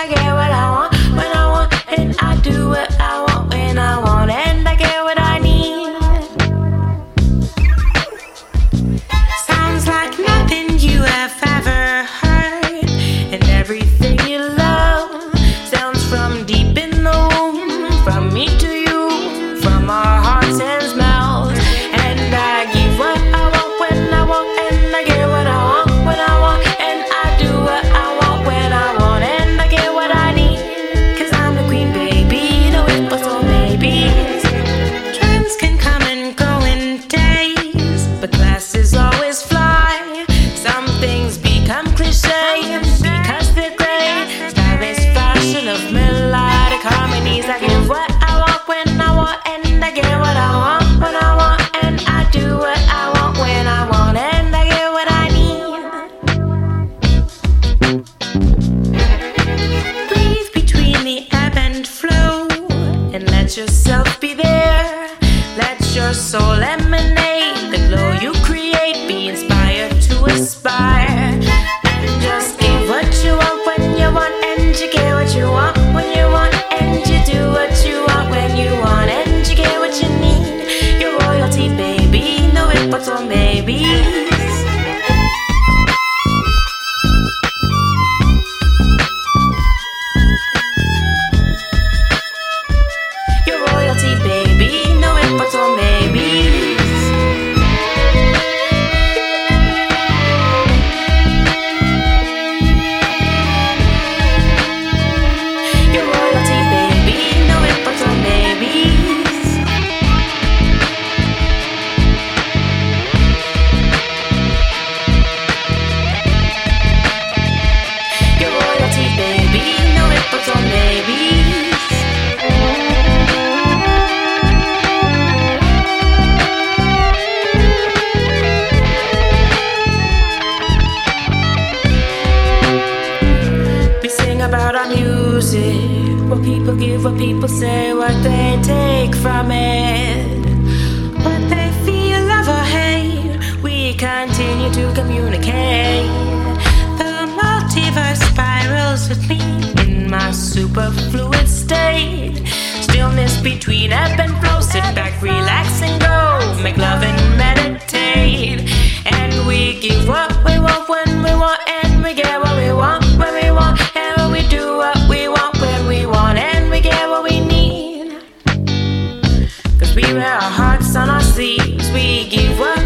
Instagram. your soul emanate the glow you create be inspired to aspire just give what you want when you want and you get what you want when you want and you do what you want when you want and you get what you need your royalty baby no input on me. people give what people say, what they take from it. What they feel, love or hate, we continue to communicate. The multiverse spirals with me in my superfluid state. Stillness between ebb and flow, sit back, relax, and go. Make love straps on our sleeves. We give what